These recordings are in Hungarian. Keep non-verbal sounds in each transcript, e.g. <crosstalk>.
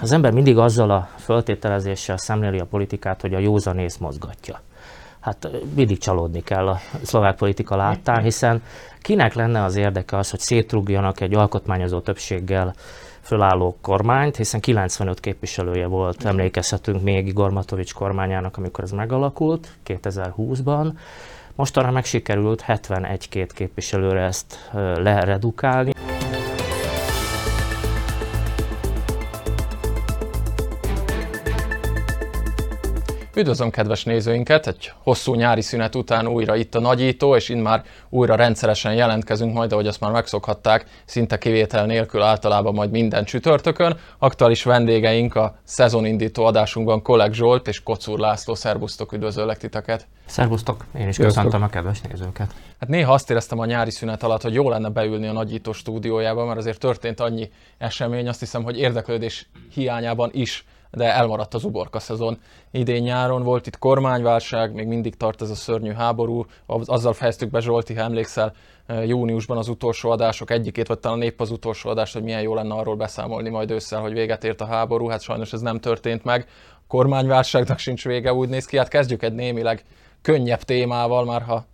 Az ember mindig azzal a föltételezéssel szemléli a politikát, hogy a józanész mozgatja. Hát mindig csalódni kell a szlovák politika láttán, hiszen kinek lenne az érdeke az, hogy szétrugjanak egy alkotmányozó többséggel fölálló kormányt, hiszen 95 képviselője volt, emlékezhetünk még Igor Matovics kormányának, amikor ez megalakult 2020-ban. Mostanra meg sikerült 71-2 képviselőre ezt leredukálni. Üdvözlöm kedves nézőinket! Egy hosszú nyári szünet után újra itt a nagyító, és itt már újra rendszeresen jelentkezünk, majd ahogy azt már megszokhatták, szinte kivétel nélkül általában majd minden csütörtökön. Aktuális vendégeink a szezonindító adásunkban Kolleg Zsolt és Kocúr László. Szerbusztok, üdvözöllek titeket! Szervusztok! Én is köszöntöm a kedves nézőket! Hát néha azt éreztem a nyári szünet alatt, hogy jó lenne beülni a nagyító stúdiójába, mert azért történt annyi esemény, azt hiszem, hogy érdeklődés hiányában is de elmaradt az uborka szezon. Idén nyáron volt itt kormányválság, még mindig tart ez a szörnyű háború, azzal fejeztük be Zsolti, ha emlékszel, júniusban az utolsó adások egyikét, vagy talán épp az utolsó adást, hogy milyen jó lenne arról beszámolni majd ősszel, hogy véget ért a háború, hát sajnos ez nem történt meg. A kormányválságnak sincs vége, úgy néz ki, hát kezdjük egy némileg könnyebb témával, már ha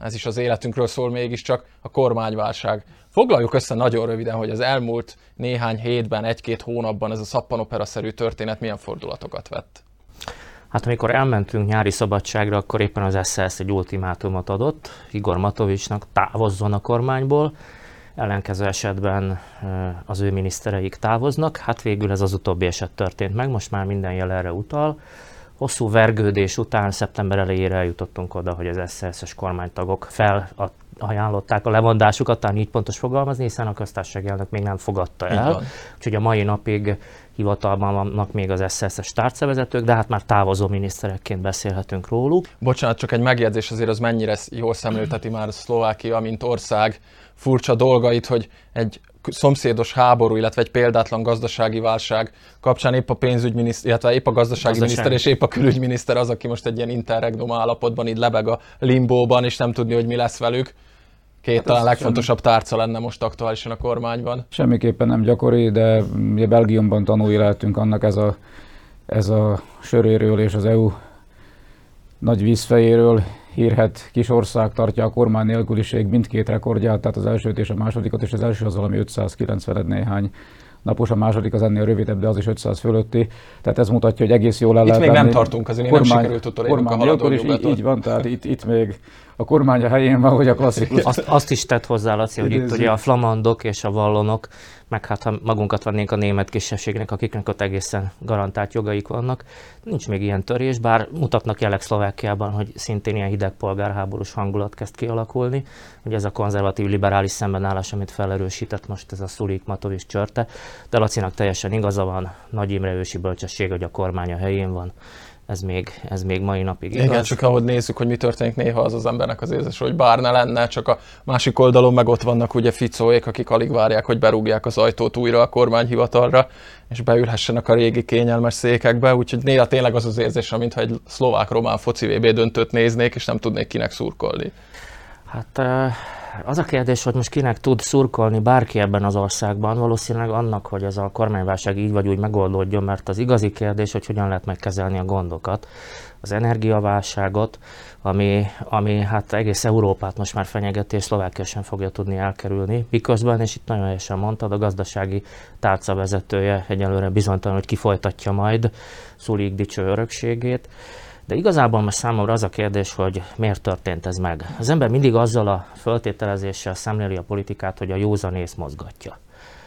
ez is az életünkről szól mégiscsak, a kormányválság. Foglaljuk össze nagyon röviden, hogy az elmúlt néhány hétben, egy-két hónapban ez a szappanopera-szerű történet milyen fordulatokat vett. Hát amikor elmentünk nyári szabadságra, akkor éppen az SZSZ egy ultimátumot adott Igor Matovicsnak, távozzon a kormányból, ellenkező esetben az ő minisztereik távoznak. Hát végül ez az utóbbi eset történt meg, most már minden jel erre utal. Hosszú vergődés után szeptember elejére eljutottunk oda, hogy az SZSZ-es kormánytagok felajánlották a lemondásukat, talán így pontos fogalmazni, hiszen a köztársaság elnök még nem fogadta el. Úgyhogy a mai napig hivatalban vannak még az SZSZ-es tárcavezetők, de hát már távozó miniszterekként beszélhetünk róluk. Bocsánat, csak egy megjegyzés azért az mennyire jól szemlélteti már Szlovákia, mint ország furcsa dolgait, hogy egy szomszédos háború, illetve egy példátlan gazdasági válság kapcsán épp a pénzügyminiszter, illetve épp a gazdasági Gazdaság. miniszter és épp a külügyminiszter az, aki most egy ilyen interregnum állapotban így lebeg a limbóban, és nem tudni, hogy mi lesz velük. Két hát talán legfontosabb semmi... tárca lenne most aktuálisan a kormányban. Semmiképpen nem gyakori, de ugye Belgiumban tanulni lehetünk annak ez a, ez a söréről és az EU nagy vízfejéről hírhet kis ország tartja a kormány nélküliség mindkét rekordját, tehát az elsőt és a másodikat, és az első az valami 590 néhány napos, a második az ennél rövidebb, de az is 500 fölötti. Tehát ez mutatja, hogy egész jól el lehet Itt még nem tartunk, azért kormány, nem sikerült utolérnünk a haladó is így, így van, tehát itt, itt még a kormány a helyén van, hogy a klasszikus. Azt, azt is tett hozzá, Laci, hogy itt ugye a flamandok és a vallonok, meg hát ha magunkat vennénk a német kisebbségnek, akiknek ott egészen garantált jogaik vannak, nincs még ilyen törés, bár mutatnak jelek Szlovákiában, hogy szintén ilyen hideg polgárháborús hangulat kezd kialakulni. Ugye ez a konzervatív liberális szembenállás, amit felerősített most ez a Szulik Matovics csörte, de Lacinak teljesen igaza van, Nagy Imre ősi bölcsesség, hogy a kormány a helyén van, ez még, ez még mai napig igaz. Igen, csak ahogy nézzük, hogy mi történik, néha az az embernek az érzés, hogy bár ne lenne, csak a másik oldalon meg ott vannak ugye ficóék, akik alig várják, hogy berúgják az ajtót újra a kormányhivatalra, és beülhessenek a régi kényelmes székekbe, úgyhogy néha tényleg az az érzés, mintha egy szlovák-román foci VB döntőt néznék, és nem tudnék kinek szurkolni. Hát az a kérdés, hogy most kinek tud szurkolni bárki ebben az országban, valószínűleg annak, hogy ez a kormányválság így vagy úgy megoldódjon, mert az igazi kérdés, hogy hogyan lehet megkezelni a gondokat, az energiaválságot, ami, ami hát egész Európát most már fenyegeti, és Szlovákia sem fogja tudni elkerülni. Miközben, és itt nagyon helyesen mondtad, a gazdasági tárca vezetője egyelőre bizonytalan, hogy kifolytatja majd Szulik dicső örökségét. De igazából most számomra az a kérdés, hogy miért történt ez meg. Az ember mindig azzal a föltételezéssel szemléli a politikát, hogy a józanész mozgatja.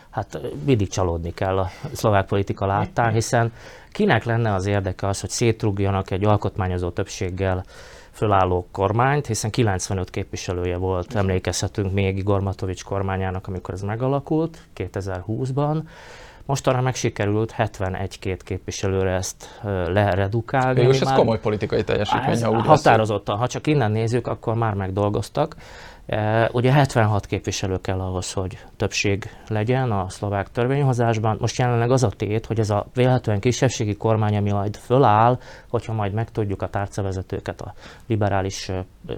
Hát mindig csalódni kell a szlovák politika láttán, hiszen kinek lenne az érdeke az, hogy szétrugjanak egy alkotmányozó többséggel fölálló kormányt, hiszen 95 képviselője volt, emlékezhetünk még Igor Matovics kormányának, amikor ez megalakult 2020-ban, Mostanra meg sikerült 71-2 képviselőre ezt leredukálni. Végülis ez komoly politikai teljesítmény, ha úgy Határozottan, ha csak innen nézzük, akkor már megdolgoztak. Ugye 76 képviselő kell ahhoz, hogy többség legyen a szlovák törvényhozásban. Most jelenleg az a tét, hogy ez a véletlenül kisebbségi kormány, ami majd föláll, hogyha majd megtudjuk a tárcavezetőket a liberális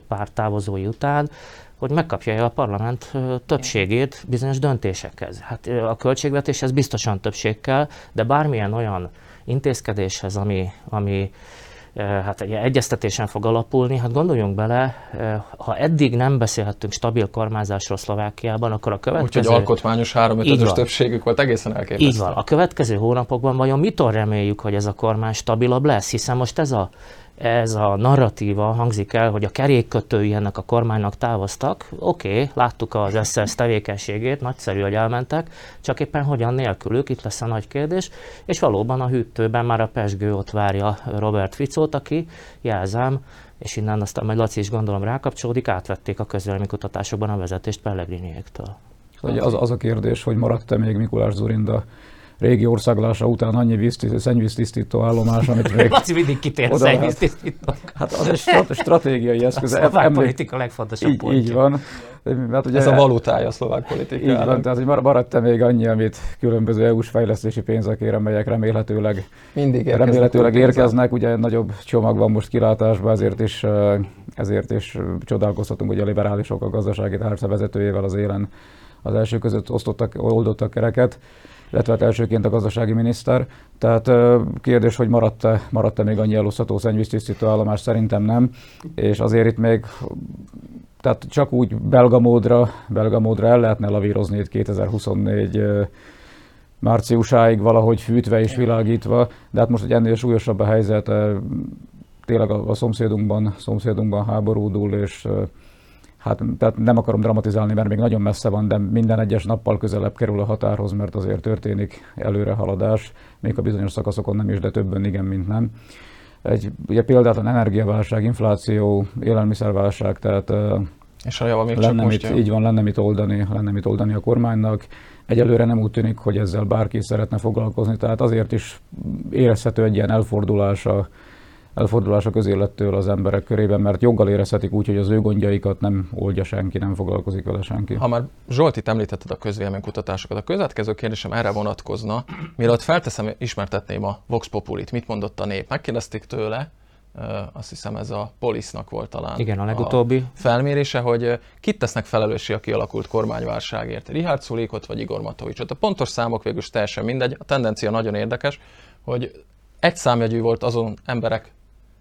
párt távozói után, hogy megkapja a parlament többségét bizonyos döntésekhez. Hát a költségvetéshez biztosan többség kell, de bármilyen olyan intézkedéshez, ami, ami hát egy egyeztetésen fog alapulni. Hát gondoljunk bele, ha eddig nem beszélhettünk stabil kormányzásról Szlovákiában, akkor a következő... Úgyhogy alkotmányos 3 5 többségük volt, egészen elképesztő. Így van. A következő hónapokban vajon mitől reméljük, hogy ez a kormány stabilabb lesz? Hiszen most ez a ez a narratíva hangzik el, hogy a kerékkötői ennek a kormánynak távoztak. Oké, okay, láttuk az SZSZ tevékenységét, nagyszerű, hogy elmentek, csak éppen hogyan nélkülük, itt lesz a nagy kérdés, és valóban a hűtőben már a pesgő ott várja Robert Ficót, aki, jelzem, és innen aztán majd Laci is gondolom rákapcsolódik, átvették a kutatásokban a vezetést Pellegriniéktől. Az, az a kérdés, hogy maradt-e még Mikulás Zurinda régi országlása után annyi víztisztító, szennyvíztisztító állomás, amit <laughs> még... Laci mindig kitér a. Hát az egy strat- stratégiai <laughs> eszköz. A szlovák politika legfontosabb így, így van. Hát ugye, Ez a valutája a szlovák politikának. Így van, tehát hogy maradt-e még annyi, amit különböző EU-s fejlesztési pénzekért, amelyek remélhetőleg, Mindig érkeznek, remélhetőleg érkeznek. Ugye nagyobb csomag van most kilátásban, ezért is, ezért is csodálkozhatunk, hogy a liberálisok a gazdasági tárca vezetőjével az élen az első között osztottak, oldottak kereket illetve hát elsőként a gazdasági miniszter. Tehát kérdés, hogy maradt-e, maradt-e még annyi elosztató szennyvíztisztító állomás, szerintem nem. És azért itt még tehát csak úgy belga módra, belga módra el lehetne lavírozni itt 2024 márciusáig valahogy fűtve és világítva, de hát most egy ennél súlyosabb a helyzet, tényleg a, a szomszédunkban, szomszédunkban háborúdul, és hát tehát nem akarom dramatizálni, mert még nagyon messze van, de minden egyes nappal közelebb kerül a határhoz, mert azért történik előrehaladás, még a bizonyos szakaszokon nem is, de többen igen, mint nem. Egy ugye példátlan energiaválság, infláció, élelmiszerválság, tehát és a java még lenne mit, így van, lenne mit, oldani, lenne mit oldani a kormánynak. Egyelőre nem úgy tűnik, hogy ezzel bárki szeretne foglalkozni, tehát azért is érezhető egy ilyen elfordulása elfordulás a közélettől az emberek körében, mert joggal érezhetik úgy, hogy az ő gondjaikat nem oldja senki, nem foglalkozik vele senki. Ha már Zsolti említetted a közvéleménykutatásokat, a következő kérdésem erre vonatkozna. Mielőtt felteszem, ismertetném a Vox Populit, mit mondott a nép. Megkérdezték tőle, azt hiszem ez a Polisznak volt talán Igen, a legutóbbi. A felmérése, hogy kit tesznek felelőssé a kialakult kormányválságért, Richard Szulékot vagy Igor Matovicsot. A pontos számok végül is teljesen mindegy, a tendencia nagyon érdekes, hogy egy számjegyű volt azon emberek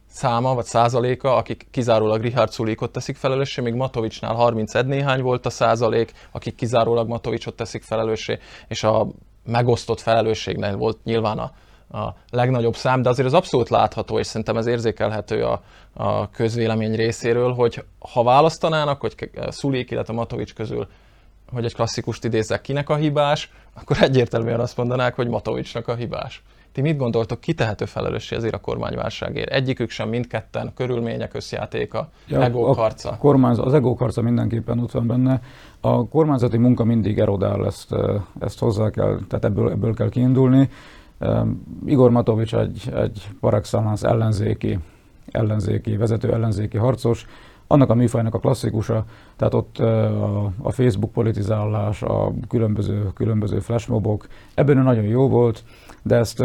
száma, vagy százaléka, akik kizárólag Richard Szulikot teszik felelőssé, még Matovicsnál 31 néhány volt a százalék, akik kizárólag Matovicsot teszik felelőssé, és a megosztott felelősségnél volt nyilván a, a legnagyobb szám, de azért az abszolút látható, és szerintem ez érzékelhető a, a közvélemény részéről, hogy ha választanának, hogy Szulik, illetve Matovics közül hogy egy klasszikust idézzek, kinek a hibás, akkor egyértelműen azt mondanák, hogy Matovicsnak a hibás. Ti mit gondoltok, ki tehető felelőssé ezért a kormányválságért? Egyikük sem, mindketten, körülmények összjátéka, ja, egók harca. A kormányz, az egók harca mindenképpen ott van benne. A kormányzati munka mindig erodál, ezt, ezt hozzá kell, tehát ebből, ebből kell kiindulni. Igor Matovics egy, egy par ellenzéki, ellenzéki, vezető ellenzéki harcos, annak a műfajnak a klasszikusa, tehát ott a, a Facebook politizálás, a különböző, különböző flashmobok, ebben nagyon jó volt, de ezt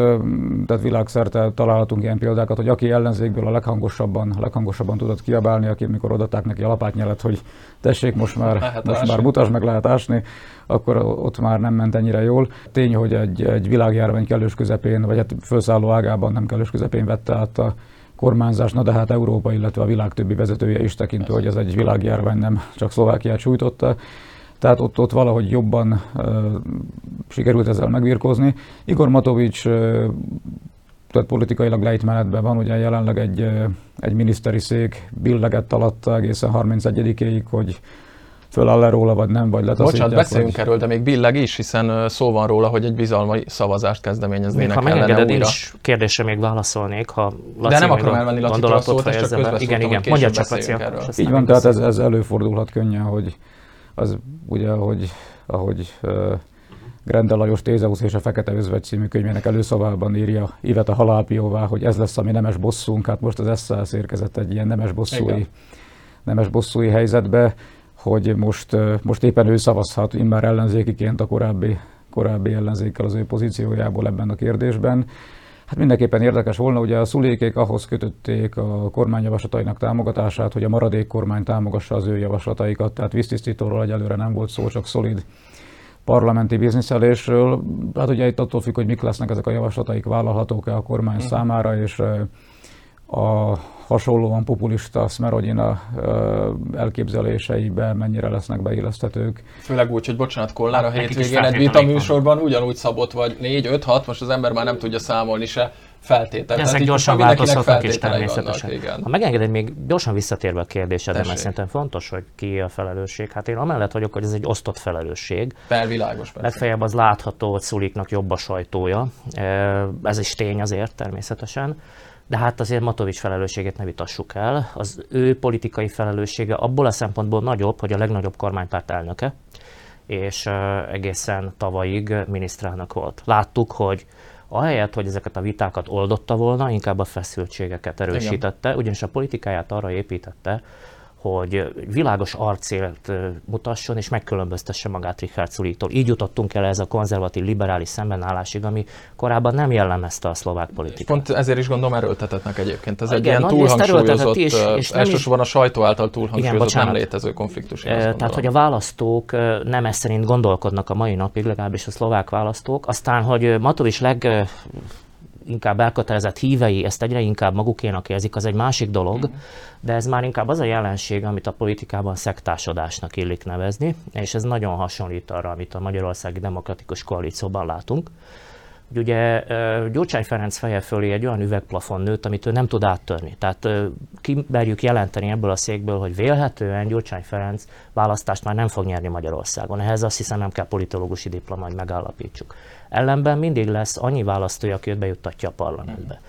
tehát világszerte találhatunk ilyen példákat, hogy aki ellenzékből a leghangosabban, leghangosabban tudott kiabálni, aki mikor odaták neki a lapátnyelet, hogy tessék, most már, most már mutasd meg, lehet ásni, akkor ott már nem ment ennyire jól. Tény, hogy egy, egy világjárvány kellős közepén, vagy hát felszálló ágában nem kellős közepén vette át a kormányzás, na de hát Európa, illetve a világ többi vezetője is tekintő, hogy ez egy világjárvány nem csak Szlovákiát sújtotta. Tehát ott, ott valahogy jobban uh, sikerült ezzel megvirkózni. Igor Matovics uh, tehát politikailag lejtmenetben van, ugye jelenleg egy, egy miniszteri szék billegett alatta egészen 31-ig, hogy föláll-e róla, vagy nem, vagy letaszítják. Bocsánat, beszéljünk vagy... erről, de még billeg is, hiszen szó van róla, hogy egy bizalmai szavazást kezdeményeznének Ha megengeded, én is kérdésre még válaszolnék, ha Laci De nem akarom elvenni Laci a szót, csak közben Igen, igen, mondja csak Laci. Így van, tehát ez, ez előfordulhat könnyen, hogy az ugye, ahogy, ahogy uh, Grendel Lajos Tézeusz és a Fekete Özvegy című könyvének előszavában írja Ivet a halálpióvá, hogy ez lesz a mi nemes bosszunk. Hát most az SZSZ érkezett egy ilyen nemes bosszúi, nemes bosszúi helyzetbe hogy most, most éppen ő szavazhat immár ellenzékiként a korábbi, korábbi ellenzékkel az ő pozíciójából ebben a kérdésben. Hát mindenképpen érdekes volna, ugye a szulékék ahhoz kötötték a kormányjavaslatainak támogatását, hogy a maradék kormány támogassa az ő javaslataikat, tehát víztisztítóról egyelőre nem volt szó, csak szolid parlamenti bizniszelésről. Hát ugye itt attól függ, hogy mik lesznek ezek a javaslataik, vállalhatók-e a kormány uh-huh. számára, és a hasonlóan populista Smerodina elképzeléseibe mennyire lesznek beilleszthetők. Főleg úgy, hogy bocsánat, Kollár, a hát, hétvégén egy vita műsorban ugyanúgy szabott vagy 4-5-6, most az ember már nem tudja számolni se feltétel. Ezek gyorsan változhatnak is természetesen. Vannak, igen. Ha megengeded, még gyorsan visszatérve a kérdésedre, mert szerintem fontos, hogy ki a felelősség. Hát én amellett vagyok, hogy ez egy osztott felelősség. Felvilágos persze. Legfeljebb az látható, hogy Szuliknak jobb a sajtója. Ez is tény azért természetesen. De hát azért Matovics felelősségét ne vitassuk el. Az ő politikai felelőssége abból a szempontból nagyobb, hogy a legnagyobb kormánypárt elnöke, és egészen tavalyig minisztrálnak volt. Láttuk, hogy ahelyett, hogy ezeket a vitákat oldotta volna, inkább a feszültségeket erősítette, Igen. ugyanis a politikáját arra építette, hogy világos arcélt mutasson és megkülönböztesse magát Richard Suliktól. Így jutottunk el ez a konzervatív liberális szembenállásig, ami korábban nem jellemezte a szlovák politikát. Pont ezért is gondolom erőltetetnek egyébként. Ez egy ilyen túlhangsúlyozott, is, és elsősorban a sajtó által túlhangsúlyozott igen, nem létező konfliktus. Tehát, hogy a választók nem ezt szerint gondolkodnak a mai napig, legalábbis a szlovák választók. Aztán, hogy Matovics leg inkább elkötelezett hívei ezt egyre inkább magukénak érzik, az egy másik dolog, mm. de ez már inkább az a jelenség, amit a politikában szektásodásnak illik nevezni, és ez nagyon hasonlít arra, amit a Magyarországi Demokratikus Koalícióban látunk. Ugye Gyurcsány Ferenc feje fölé egy olyan üvegplafon nőtt, amit ő nem tud áttörni. Tehát kimerjük jelenteni ebből a székből, hogy vélhetően Gyurcsány Ferenc választást már nem fog nyerni Magyarországon. Ehhez azt hiszem nem kell politológiai diploma, hogy megállapítsuk. Ellenben mindig lesz annyi választója, aki őt bejuttatja a parlamentbe.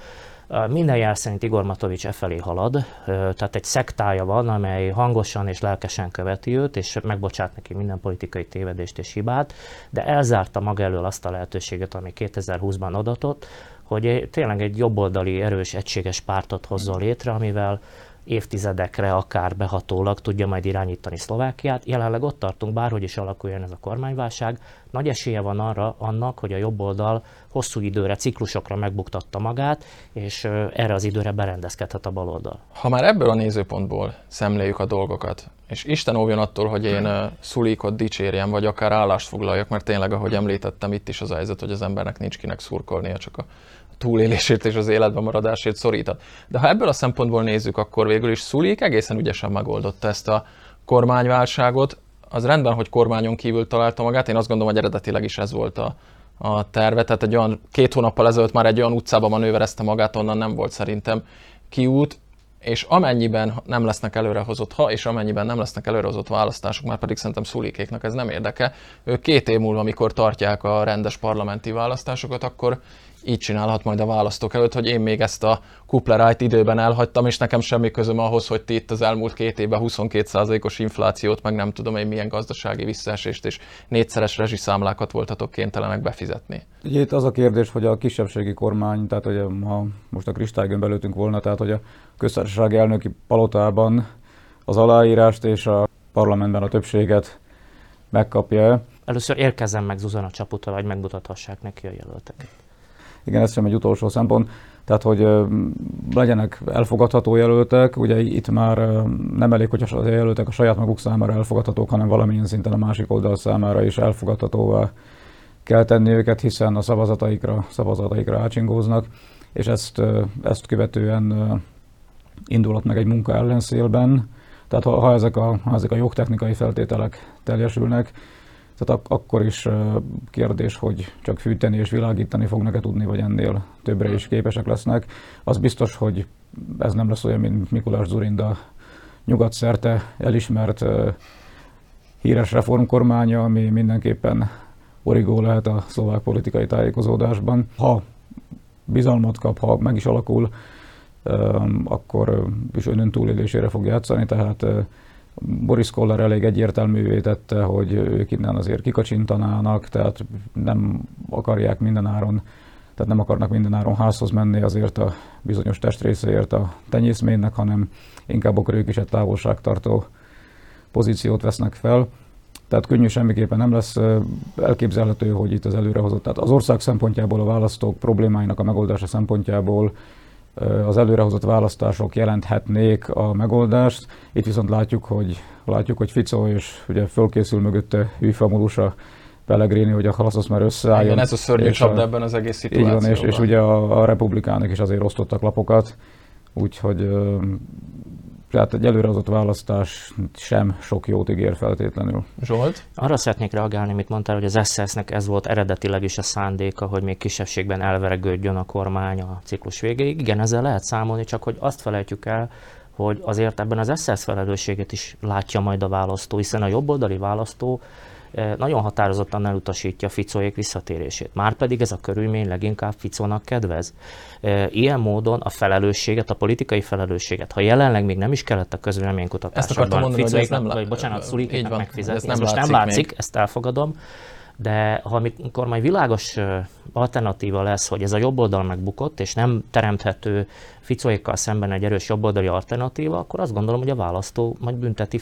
Minden jel szerint Igor Matovics e felé halad, tehát egy szektája van, amely hangosan és lelkesen követi őt, és megbocsát neki minden politikai tévedést és hibát, de elzárta maga elől azt a lehetőséget, ami 2020-ban adatott, hogy tényleg egy jobboldali, erős, egységes pártot hozzon létre, amivel évtizedekre akár behatólag tudja majd irányítani Szlovákiát. Jelenleg ott tartunk, bárhogy is alakuljon ez a kormányválság, nagy esélye van arra annak, hogy a jobb oldal hosszú időre, ciklusokra megbuktatta magát, és erre az időre berendezkedhet a bal oldal. Ha már ebből a nézőpontból szemléljük a dolgokat, és Isten óvjon attól, hogy én szulikot dicsérjem, vagy akár állást foglaljak, mert tényleg, ahogy említettem, itt is az a helyzet, hogy az embernek nincs kinek szurkolnia, csak a túlélését és az életben maradásért szorítat. De ha ebből a szempontból nézzük, akkor végül is Szulik egészen ügyesen megoldotta ezt a kormányválságot. Az rendben, hogy kormányon kívül találta magát, én azt gondolom, hogy eredetileg is ez volt a, a terve. Tehát egy olyan két hónappal ezelőtt már egy olyan utcába manőverezte magát, onnan nem volt szerintem kiút, és amennyiben nem lesznek előrehozott, ha és amennyiben nem lesznek előrehozott választások, már pedig szerintem Szulikéknak ez nem érdeke, ők két év múlva, amikor tartják a rendes parlamenti választásokat, akkor így csinálhat majd a választók előtt, hogy én még ezt a kuplerájt időben elhagytam, és nekem semmi közöm ahhoz, hogy ti itt az elmúlt két évben 22%-os inflációt, meg nem tudom én milyen gazdasági visszaesést és négyszeres rezsiszámlákat voltatok kénytelenek befizetni. Ugye itt az a kérdés, hogy a kisebbségi kormány, tehát hogy ha most a kristálygömbbe előttünk volna, tehát hogy a köztársasági elnöki palotában az aláírást és a parlamentben a többséget megkapja. Először érkezzen meg Zuzana Csaputa, hogy megmutathassák neki a jelölteket. Igen, ez sem egy utolsó szempont. Tehát, hogy legyenek elfogadható jelöltek, ugye itt már nem elég, hogy a jelöltek a saját maguk számára elfogadhatók, hanem valamilyen szinten a másik oldal számára is elfogadhatóvá kell tenni őket, hiszen a szavazataikra, szavazataikra átsingóznak, és ezt, ezt követően indulhat meg egy munka ellenszélben. Tehát ha, ha, ezek a, ha ezek a jogtechnikai feltételek teljesülnek, tehát ak- akkor is kérdés, hogy csak fűteni és világítani fognak-e tudni, vagy ennél többre is képesek lesznek. Az biztos, hogy ez nem lesz olyan, mint Mikulás Zurinda nyugat szerte elismert híres reformkormánya, ami mindenképpen origó lehet a szlovák politikai tájékozódásban. Ha bizalmat kap, ha meg is alakul, akkor is önön túlélésére fog játszani, tehát Boris Koller elég egyértelművé tette, hogy ők innen azért kikacsintanának, tehát nem akarják mindenáron, tehát nem akarnak mindenáron házhoz menni azért a bizonyos testrészéért a tenyészménynek, hanem inkább akkor ők is egy távolságtartó pozíciót vesznek fel. Tehát könnyű semmiképpen nem lesz elképzelhető, hogy itt az előrehozott. Tehát az ország szempontjából, a választók problémáinak a megoldása szempontjából az előrehozott választások jelenthetnék a megoldást. Itt viszont látjuk, hogy, látjuk, hogy Fico és ugye fölkészül mögötte Hűfamulusa Pellegrini, hogy a halaszosz már összeálljon. Igen, ez a szörnyű csapda ebben az egész szituációban. Így van, és, és ugye a, a republikánok is azért osztottak lapokat, úgyhogy tehát egy előrehozott választás sem sok jót ígér feltétlenül. Zsolt? Arra szeretnék reagálni, amit mondtál, hogy az SZSZ-nek ez volt eredetileg is a szándéka, hogy még kisebbségben elveregődjön a kormány a ciklus végéig. Igen, ezzel lehet számolni, csak hogy azt felejtjük el, hogy azért ebben az SZSZ felelősséget is látja majd a választó, hiszen a jobboldali választó nagyon határozottan elutasítja Ficóék visszatérését. Márpedig ez a körülmény leginkább Ficónak kedvez. Eh, ilyen módon a felelősséget, a politikai felelősséget, ha jelenleg még nem is kellett a közvéleménykutatásokban mondani, hogy ez nem vagy bocsánat, Szulikének megfizetni, ez, nem most nem látszik, még. ezt elfogadom, de ha amikor majd világos alternatíva lesz, hogy ez a jobb oldal megbukott, és nem teremthető Ficóékkal szemben egy erős jobboldali alternatíva, akkor azt gondolom, hogy a választó majd bünteti,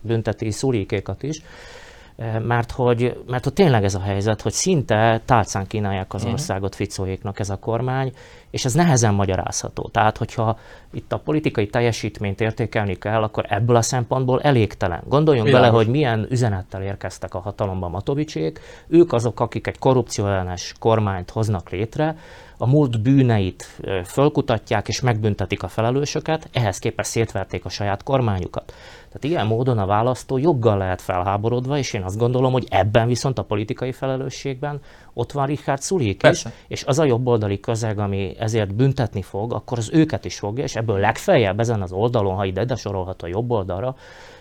bünteti szulikékat is, Eh, mert hogy, mert hogy tényleg ez a helyzet, hogy szinte tálcán kínálják az országot Ficóéknak ez a kormány, és ez nehezen magyarázható. Tehát, hogyha itt a politikai teljesítményt értékelni kell, akkor ebből a szempontból elégtelen. Gondoljunk Világos. bele, hogy milyen üzenettel érkeztek a hatalomba Matovicsék. Ők azok, akik egy korrupcióellenes kormányt hoznak létre, a múlt bűneit fölkutatják és megbüntetik a felelősöket, ehhez képest szétverték a saját kormányukat. Tehát ilyen módon a választó joggal lehet felháborodva, és én azt gondolom, hogy ebben viszont a politikai felelősségben ott van Richard Sulik is, és az a jobboldali közeg, ami ezért büntetni fog, akkor az őket is fogja, és ebből legfeljebb ezen az oldalon, ha ide sorolhat a jobb oldalra,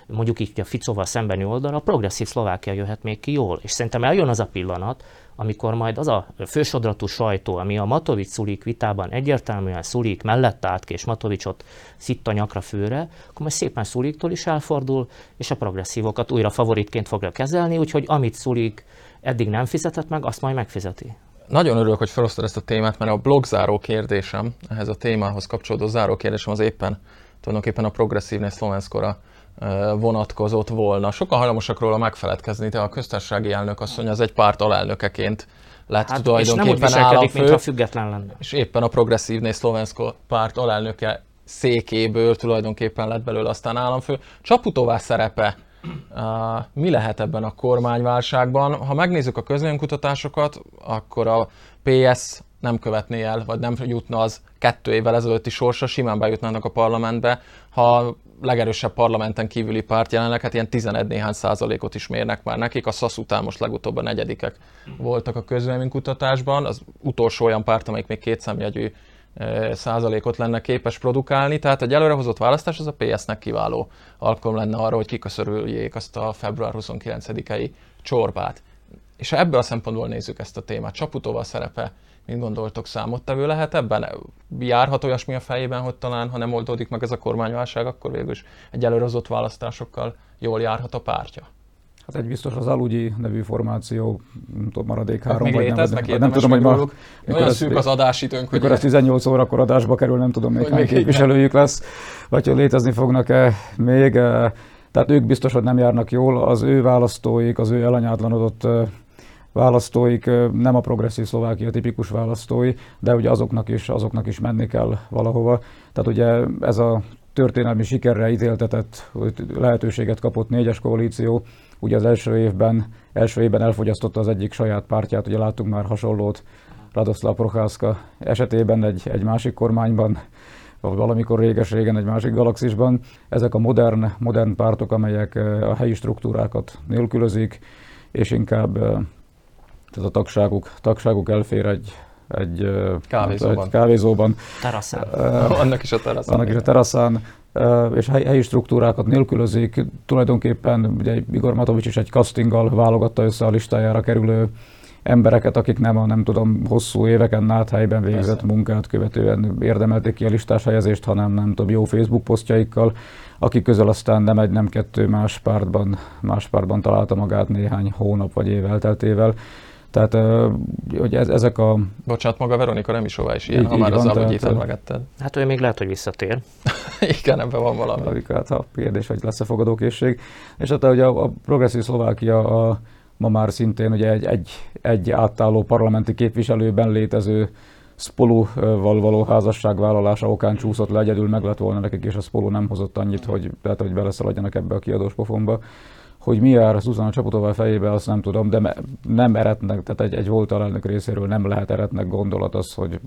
mondjuk így a Ficóval szembeni oldalra, a progresszív Szlovákia jöhet még ki jól. És szerintem eljön az a pillanat, amikor majd az a fősodratú sajtó, ami a Matovic-Szulik vitában egyértelműen Szulik mellett állt ki, és Matovicsot szitta nyakra főre, akkor majd szépen Szuliktól is elfordul, és a progresszívokat újra favoritként fogja kezelni, úgyhogy amit Szulik eddig nem fizetett meg, azt majd megfizeti. Nagyon örülök, hogy felosztod ezt a témát, mert a blog záró kérdésem, ehhez a témához kapcsolódó záró kérdésem az éppen tulajdonképpen a progresszívnél szlovenszkora vonatkozott volna. Sokan hajlamosak róla megfeledkezni, de a köztársasági elnök asszony az egy párt alelnökeként lett hát, tulajdonképpen és nem úgy államfő, mintha független lenne. És éppen a progresszívnél szlovenszko párt alelnöke székéből tulajdonképpen lett belőle aztán államfő. Csaputová szerepe mi lehet ebben a kormányválságban? Ha megnézzük a közvéleménykutatásokat, akkor a PS nem követné el, vagy nem jutna az kettő évvel ezelőtti sorsa, simán bejutnának a parlamentbe, ha legerősebb parlamenten kívüli párt jelenleg, hát ilyen 11 néhány százalékot is mérnek már nekik. A SZASZ után most legutóbb a negyedikek voltak a közvéleménykutatásban. Az utolsó olyan párt, amelyik még kétszámjegyű százalékot lenne képes produkálni, tehát egy előrehozott választás az a PS-nek kiváló alkalom lenne arra, hogy kiköszörüljék azt a február 29-i csorbát. És ha ebből a szempontból nézzük ezt a témát, Csaputóval szerepe Mit gondoltok, számottevő lehet ebben? Járhat olyasmi a fejében, hogy talán, ha nem oldódik meg ez a kormányválság, akkor végül is egy előrehozott választásokkal jól járhat a pártja? Hát egy biztos az Alugyi nevű formáció, nem tudom, maradék három még vagy léteznek, nem, nem tudom, hogy ma... Olyan szűk az adásidőnk, hogy... Mikor ez 18 órakor adásba kerül, nem tudom még hány képviselőjük lesz, vagy hogy létezni fognak-e még. Eh, tehát ők biztos, hogy nem járnak jól, az ő választóik, az ő elanyátlanodott eh, választóik nem a progresszív Szlovákia tipikus választói, de ugye azoknak is, azoknak is menni kell valahova. Tehát ugye ez a történelmi sikerre ítéltetett lehetőséget kapott négyes koalíció, ugye az első évben, első évben elfogyasztotta az egyik saját pártját, ugye láttunk már hasonlót Radoszláv Prohászka esetében egy, egy másik kormányban, valamikor réges-régen egy másik galaxisban. Ezek a modern, modern pártok, amelyek a helyi struktúrákat nélkülözik, és inkább tehát a tagságuk, tagságuk elfér egy, egy kávézóban. Egy kávézóban. Teraszán. Uh, <laughs> annak is a teraszán. Annak is a teraszán. Uh, és helyi struktúrákat nélkülözik. Tulajdonképpen ugye Igor Matovics is egy castinggal válogatta össze a listájára kerülő embereket, akik nem a nem tudom hosszú éveken át helyben végzett Persze. munkát követően érdemelték ki a listás helyezést, hanem nem tudom jó Facebook posztjaikkal, akik közül aztán nem egy, nem kettő más pártban, más pártban találta magát néhány hónap vagy év elteltével. Tehát, hogy ez, ezek a... Bocsánat, maga Veronika nem is is ilyen, így, ha már van, az alagyit emlegetted. <laughs> Hát ő még lehet, hogy visszatér. Igen, ebben van valami. Veronika, hát a kérdés, hogy lesz-e fogadókészség. És hát ugye a, a progresszív Szlovákia a, ma már szintén ugye egy, egy, egy átálló parlamenti képviselőben létező Spoluval való házasságvállalása okán csúszott le, egyedül meg lett volna nekik, és a Spolu nem hozott annyit, hogy, tehát, hogy beleszaladjanak ebbe a kiadós pofonba. Hogy mi jár Zuzana Csaputová fejébe, azt nem tudom, de nem eretnek, tehát egy, egy volt alelnök részéről nem lehet eretnek gondolat az, hogy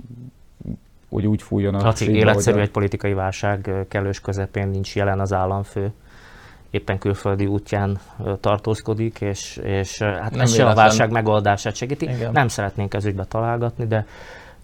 hogy úgy fújjon a Laci, síba, életszerű egy politikai válság kellős közepén nincs jelen az államfő éppen külföldi útján tartózkodik, és, és hát nem ez se a válság megoldását segíti. Igen. Nem szeretnénk ez ügybe találgatni, de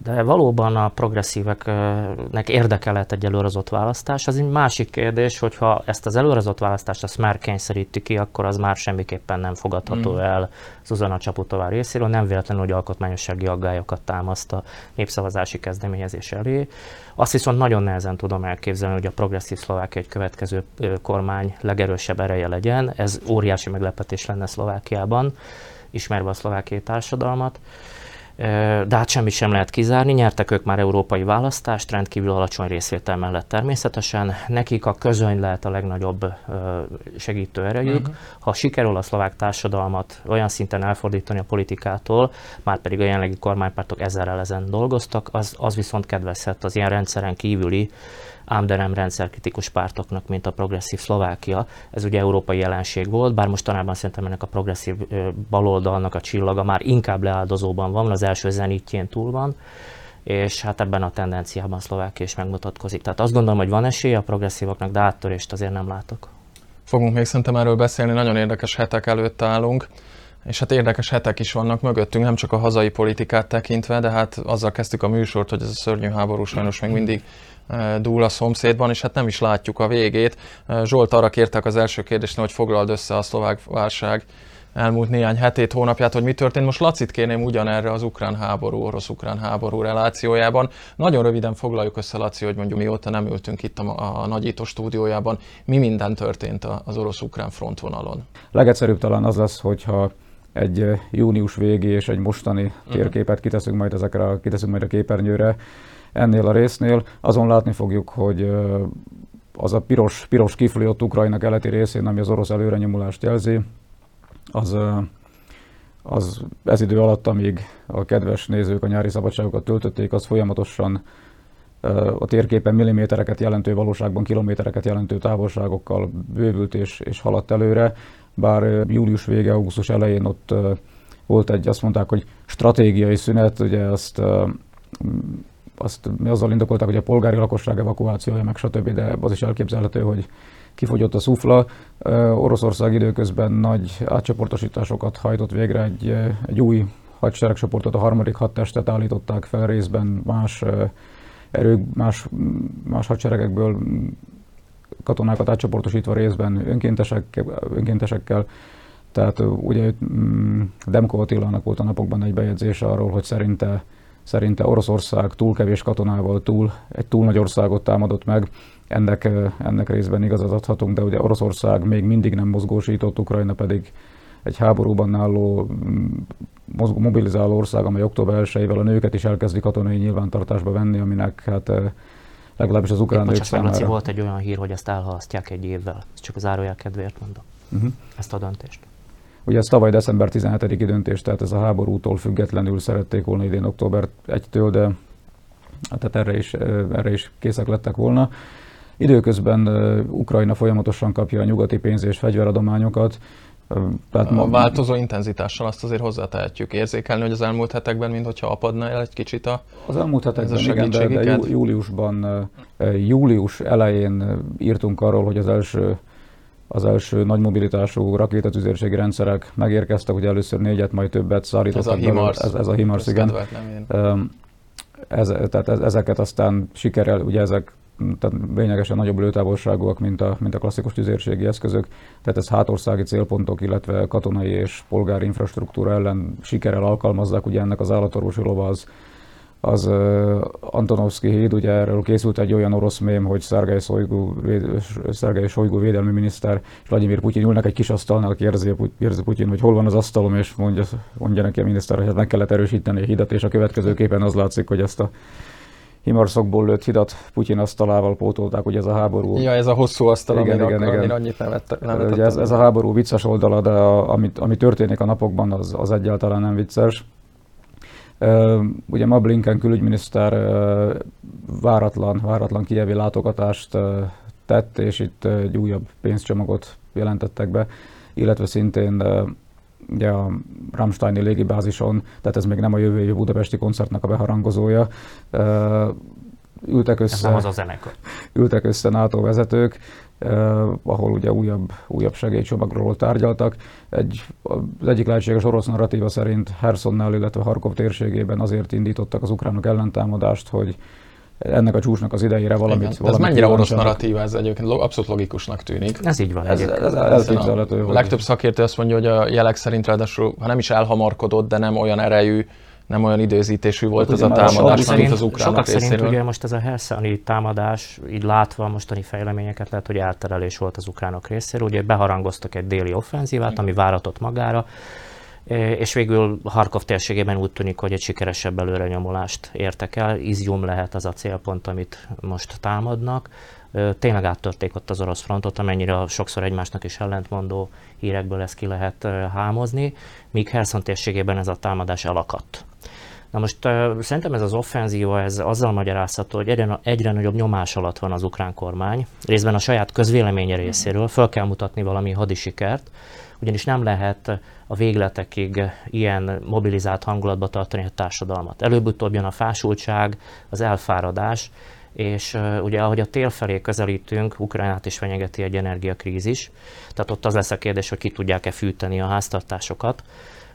de valóban a progresszíveknek érdeke lehet egy előrezott választás. Az egy másik kérdés, hogyha ezt az előrezott választást azt már kényszeríti ki, akkor az már semmiképpen nem fogadható mm. el Zuzana Csaputová részéről. Nem véletlenül, hogy alkotmányossági aggályokat támaszt a népszavazási kezdeményezés elé. Azt viszont nagyon nehezen tudom elképzelni, hogy a progresszív Szlovákia egy következő kormány legerősebb ereje legyen. Ez óriási meglepetés lenne Szlovákiában, ismerve a szlovákiai társadalmat de hát semmit sem lehet kizárni. Nyertek ők már európai választást, rendkívül alacsony részvétel mellett természetesen. Nekik a közöny lehet a legnagyobb segítő erejük. Uh-huh. Ha sikerül a szlovák társadalmat olyan szinten elfordítani a politikától, már pedig a jelenlegi kormánypártok ezerrel ezen dolgoztak, az, az viszont kedvezhet az ilyen rendszeren kívüli ám de nem rendszerkritikus pártoknak, mint a progresszív Szlovákia. Ez ugye európai jelenség volt, bár mostanában szerintem ennek a progresszív baloldalnak a csillaga már inkább leáldozóban van, az első zenítjén túl van és hát ebben a tendenciában Szlovákia is megmutatkozik. Tehát azt gondolom, hogy van esély a progresszívoknak, de áttörést azért nem látok. Fogunk még szerintem erről beszélni, nagyon érdekes hetek előtt állunk. És hát érdekes hetek is vannak mögöttünk, nem csak a hazai politikát tekintve, de hát azzal kezdtük a műsort, hogy ez a szörnyű háború sajnos még mindig dúl a szomszédban, és hát nem is látjuk a végét. Zsolt arra kértek az első kérdésnél, hogy foglald össze a szlovák válság elmúlt néhány hetét, hónapját, hogy mi történt. Most Lacit kérném ugyanerre az ukrán háború, orosz-ukrán háború relációjában. Nagyon röviden foglaljuk össze, Laci, hogy mondjuk mióta nem ültünk itt a, a nagyító stúdiójában, mi minden történt az orosz-ukrán frontvonalon. Legegyszerűbb talán az lesz, hogyha egy június végi és egy mostani uh-huh. térképet kiteszünk majd ezekre, a, kiteszünk majd a képernyőre ennél a résznél. Azon látni fogjuk, hogy az a piros, piros kifli ott Ukrajna keleti részén, ami az orosz előrenyomulást jelzi, az, az ez idő alatt, amíg a kedves nézők a nyári szabadságokat töltötték, az folyamatosan a térképen millimétereket jelentő, valóságban kilométereket jelentő távolságokkal bővült és, és haladt előre bár július vége, augusztus elején ott volt egy, azt mondták, hogy stratégiai szünet, ugye azt azt azzal indokolták, hogy a polgári lakosság evakuációja, meg stb., de az is elképzelhető, hogy kifogyott a szufla. Oroszország időközben nagy átcsoportosításokat hajtott végre, egy, egy új hadseregcsoportot, a harmadik hadtestet állították fel részben más erők, más, más hadseregekből katonákat átcsoportosítva részben önkéntesek, önkéntesekkel. Tehát ugye mm, Demko Attilának volt a napokban egy bejegyzése arról, hogy szerinte, szerinte Oroszország túl kevés katonával túl, egy túl nagy országot támadott meg. Ennek, ennek részben igazat adhatunk, de ugye Oroszország még mindig nem mozgósított, Ukrajna pedig egy háborúban álló, mm, mobilizáló ország, amely október 1 a nőket is elkezdi katonai nyilvántartásba venni, aminek hát legalábbis az ukrán nők számára. volt egy olyan hír, hogy ezt elhalasztják egy évvel. Ezt csak az árójel kedvéért mondom. Uh-huh. Ezt a döntést. Ugye ez tavaly december 17-i döntés, tehát ez a háborútól függetlenül szerették volna idén október 1-től, de tehát erre is, erre is készek lettek volna. Időközben Ukrajna folyamatosan kapja a nyugati pénz- és fegyveradományokat, tehát a változó intenzitással azt azért hozzátehetjük. Érzékelni, hogy az elmúlt hetekben, mintha apadna el egy kicsit a Az elmúlt hetekben, igen, de, de júliusban, július elején írtunk arról, hogy az első az első nagy mobilitású rakétatüzérségi rendszerek megérkeztek, hogy először négyet, majd többet szállítottak. Ez a HIMARS. Ez, ez a HIMARS, igen. Ez, tehát ezeket aztán sikerrel, ugye ezek tehát lényegesen nagyobb lőtávolságúak, mint a, mint a klasszikus tüzérségi eszközök. Tehát ez hátországi célpontok, illetve katonai és polgári infrastruktúra ellen sikerrel alkalmazzák. Ugye ennek az állatorvosi lova az, az uh, Antonovsky híd, ugye erről készült egy olyan orosz mém, hogy Szergei Szojgu, Szergei Szojgu védelmi miniszter és Vladimir Putyin ülnek egy kis asztalnál, kérdezi, kérdezi Putyin, hogy hol van az asztalom, és mondja, mondja neki a miniszter, hogy hát meg kellett erősíteni a hidat, és a következő képen az látszik, hogy ezt a himarszokból lőtt hidat Putyin asztalával pótolták, hogy ez a háború. Ja, ez a hosszú asztal, igen, igen, igen. annyit nevet, nevet Ugye ez, ez, a háború vicces oldala, de a, amit, ami történik a napokban, az, az egyáltalán nem vicces. Ugye ma Blinken külügyminiszter váratlan, váratlan kievi látogatást tett, és itt egy újabb pénzcsomagot jelentettek be, illetve szintén ugye a Rammsteini légibázison, tehát ez még nem a jövő évi budapesti koncertnek a beharangozója. Ültek össze, ez nem az a zenekar. Ültek össze NATO vezetők, ahol ugye újabb, újabb segélycsomagról tárgyaltak. Egy, az egyik lehetséges orosz narratíva szerint Hersonnál, illetve Harkov térségében azért indítottak az ukránok ellentámadást, hogy ennek a csúcsnak az idejére valamit... Igen. valamit ez mennyire orosz narratíva ez egyébként? Abszolút logikusnak tűnik. Ez így van. Ez, ez, ez elképzelhető. A legtöbb szakértő azt mondja, hogy a jelek szerint ráadásul, ha nem is elhamarkodott, de nem olyan erejű, nem olyan időzítésű volt hát, az a támadás, mint az ukránok Sokak részéről. szerint ugye most ez a Helszani támadás, így látva a mostani fejleményeket, lehet, hogy elterelés volt az ukránok részéről. Ugye beharangoztak egy déli offenzívát, ami váratott magára és végül Harkov térségében úgy tűnik, hogy egy sikeresebb előrenyomulást értek el. Izium lehet az a célpont, amit most támadnak. Tényleg áttörték ott az orosz frontot, amennyire sokszor egymásnak is ellentmondó hírekből ezt ki lehet hámozni, míg Herson térségében ez a támadás elakadt. Na most uh, szerintem ez az offenzíva ez azzal magyarázható, hogy egyre, egyre nagyobb nyomás alatt van az ukrán kormány, részben a saját közvéleménye részéről, föl kell mutatni valami hadisikert, ugyanis nem lehet a végletekig ilyen mobilizált hangulatba tartani a társadalmat. Előbb-utóbb jön a fásultság, az elfáradás, és uh, ugye ahogy a tél felé közelítünk, Ukrajnát is fenyegeti egy energiakrízis, tehát ott az lesz a kérdés, hogy ki tudják-e fűteni a háztartásokat,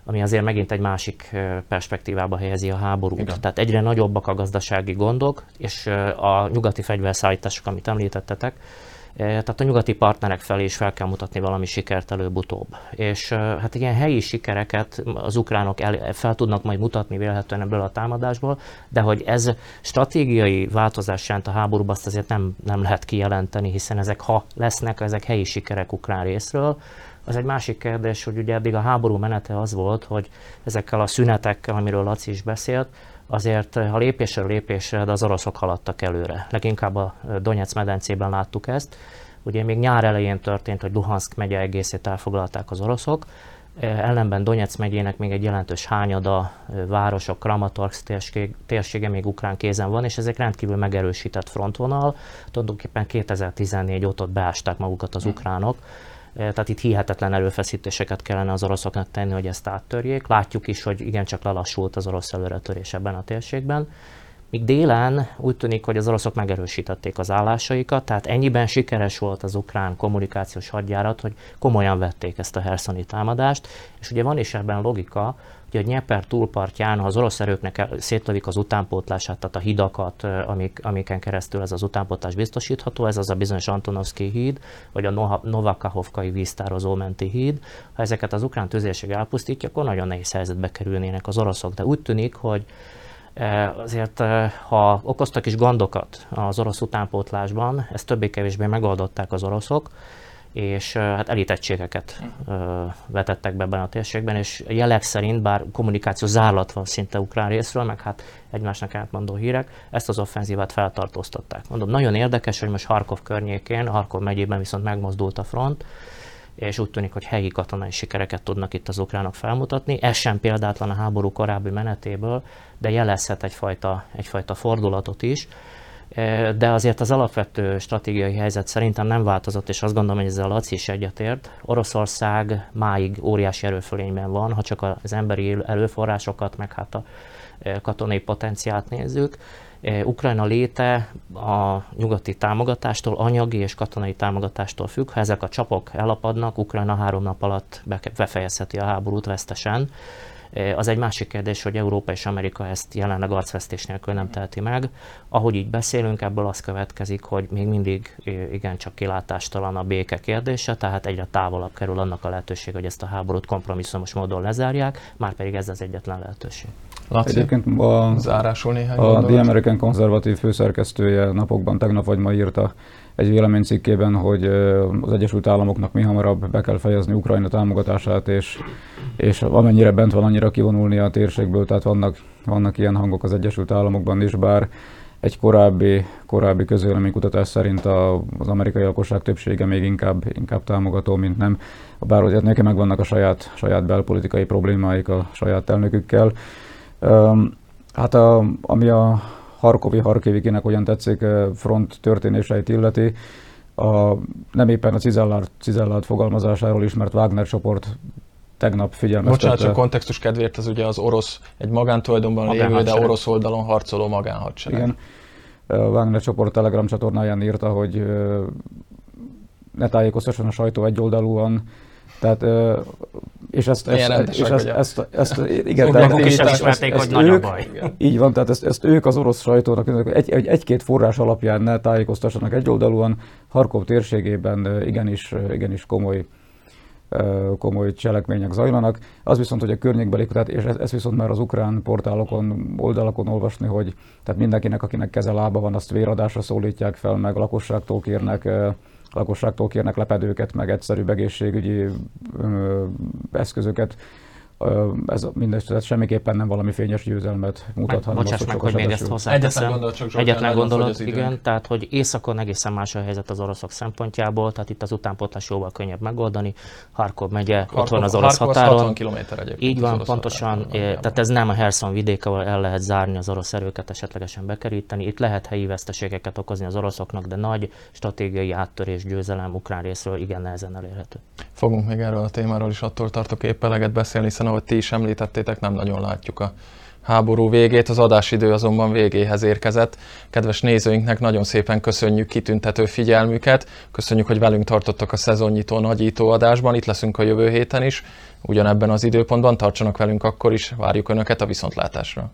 ami azért megint egy másik perspektívába helyezi a háborút. Igen. Tehát egyre nagyobbak a gazdasági gondok, és a nyugati fegyverszállítások, amit említettetek, tehát a nyugati partnerek felé is fel kell mutatni valami sikert előbb-utóbb. És hát ilyen helyi sikereket az ukránok el, fel tudnak majd mutatni vélhetően ebből a támadásból, de hogy ez stratégiai változás jelent a háborúban, azt azért nem, nem lehet kijelenteni, hiszen ezek, ha lesznek, ezek helyi sikerek ukrán részről, az egy másik kérdés, hogy ugye eddig a háború menete az volt, hogy ezekkel a szünetekkel, amiről Laci is beszélt, azért ha lépésről lépésre, de az oroszok haladtak előre. Leginkább a Donetsz medencében láttuk ezt. Ugye még nyár elején történt, hogy Luhansk megye egészét elfoglalták az oroszok, ellenben Donetsz megyének még egy jelentős hányada, városok, Kramatorsk térség, térsége még ukrán kézen van, és ezek rendkívül megerősített frontvonal. Tulajdonképpen 2014 óta beásták magukat az ukránok. Tehát itt hihetetlen erőfeszítéseket kellene az oroszoknak tenni, hogy ezt áttörjék. Látjuk is, hogy igencsak lelassult az orosz előretörés ebben a térségben. Míg délen úgy tűnik, hogy az oroszok megerősítették az állásaikat, tehát ennyiben sikeres volt az ukrán kommunikációs hadjárat, hogy komolyan vették ezt a herszoni támadást, és ugye van is ebben logika, hogy a Nyeper túlpartján, az orosz erőknek szétlövik az utánpótlását, tehát a hidakat, amik, amiken keresztül ez az utánpótlás biztosítható, ez az a bizonyos Antonovsky híd, vagy a Novakahovkai víztározó menti híd, ha ezeket az ukrán tüzérség elpusztítja, akkor nagyon nehéz helyzetbe kerülnének az oroszok. De úgy tűnik, hogy azért, ha okoztak is gondokat az orosz utánpótlásban, ezt többé-kevésbé megoldották az oroszok, és hát elitettségeket vetettek be ebben a térségben, és jelek szerint, bár kommunikáció zárlat van szinte ukrán részről, meg hát egymásnak átmondó hírek, ezt az offenzívát feltartóztatták. Mondom, nagyon érdekes, hogy most Harkov környékén, Harkov megyében viszont megmozdult a front, és úgy tűnik, hogy helyi katonai sikereket tudnak itt az ukránok felmutatni. Ez sem példátlan a háború korábbi menetéből, de jelezhet egyfajta, egyfajta fordulatot is de azért az alapvető stratégiai helyzet szerintem nem változott, és azt gondolom, hogy ezzel Laci is egyetért. Oroszország máig óriási erőfölényben van, ha csak az emberi erőforrásokat, meg hát a katonai potenciált nézzük. Ukrajna léte a nyugati támogatástól, anyagi és katonai támogatástól függ. Ha ezek a csapok elapadnak, Ukrajna három nap alatt befejezheti a háborút vesztesen. Az egy másik kérdés, hogy Európa és Amerika ezt jelenleg arcvesztés nélkül nem teheti meg. Ahogy így beszélünk, ebből az következik, hogy még mindig igencsak kilátástalan a béke kérdése, tehát egyre távolabb kerül annak a lehetőség, hogy ezt a háborút kompromisszumos módon lezárják, már pedig ez az egyetlen lehetőség. Laci, Egyébként a, zárásul néhány a gondolat. The American konzervatív főszerkesztője napokban, tegnap vagy ma írta egy véleménycikkében, hogy az Egyesült Államoknak mi hamarabb be kell fejezni Ukrajna támogatását, és, és amennyire bent van, annyira kivonulni a térségből, tehát vannak, vannak ilyen hangok az Egyesült Államokban is, bár egy korábbi, korábbi közvéleménykutatás szerint a, az amerikai lakosság többsége még inkább, inkább támogató, mint nem. Bár ugye nekem megvannak a saját, saját belpolitikai problémáik a saját elnökükkel. Öm, Hát a, ami a Harkovi, Harkivikinek olyan tetszik front történéseit illeti, a, nem éppen a cizellált, cizellált fogalmazásáról ismert Wagner csoport tegnap figyelmeztette. Bocsánat, csak kontextus kedvéért ez ugye az orosz, egy magántulajdonban lévő, de orosz oldalon harcoló magánhadsereg. Igen. A Wagner csoport Telegram csatornáján írta, hogy ne tájékoztasson a sajtó egyoldalúan, tehát, ö, és ezt, ezt, rendesek és ezt, ezt, ezt, igen, tehát Maguk is ezt- elismerték, ezt hogy nagy a ők- baj. Így van, tehát ezt, ezt ők az orosz sajtónak egy, egy, egy-két forrás alapján ne tájékoztassanak egyoldalúan. Harkov térségében igenis, igenis komoly, komoly cselekmények zajlanak. Az viszont, hogy a környékbeli, tehát és ez, ez viszont már az ukrán portálokon, oldalakon olvasni, hogy tehát mindenkinek, akinek keze lába van, azt véradásra szólítják fel, meg lakosságtól kérnek, lakosságtól kérnek lepedőket, meg egyszerűbb egészségügyi ö, eszközöket. Ez mindegy, tehát semmiképpen nem valami fényes győzelmet mutat, hanem bocsáss meg, hogy még ezt. Egyetlen hozzáteszem. csak, Egyetlen fogy gondolat, az időnk. igen, tehát hogy északon egészen más a helyzet az oroszok szempontjából, tehát itt az utánpótlás jóval könnyebb megoldani. Harkov megye, ott van az orosz Harkov határon. 60 km egyébként. Így van, pontosan, nagyjából. tehát ez nem a Herson vidék, ahol el lehet zárni az orosz erőket, esetlegesen bekeríteni. Itt lehet helyi veszteségeket okozni az oroszoknak, de nagy stratégiai áttörés, győzelem ukrán részről igen nehezen elérhető. Fogunk még erről a témáról is, attól tartok épp eleget beszélni, hiszen ahogy ti is említettétek, nem nagyon látjuk a háború végét, az adásidő azonban végéhez érkezett. Kedves nézőinknek nagyon szépen köszönjük kitüntető figyelmüket, köszönjük, hogy velünk tartottak a szezonnyitó nagyító adásban, itt leszünk a jövő héten is, ugyanebben az időpontban, tartsanak velünk akkor is, várjuk Önöket a viszontlátásra.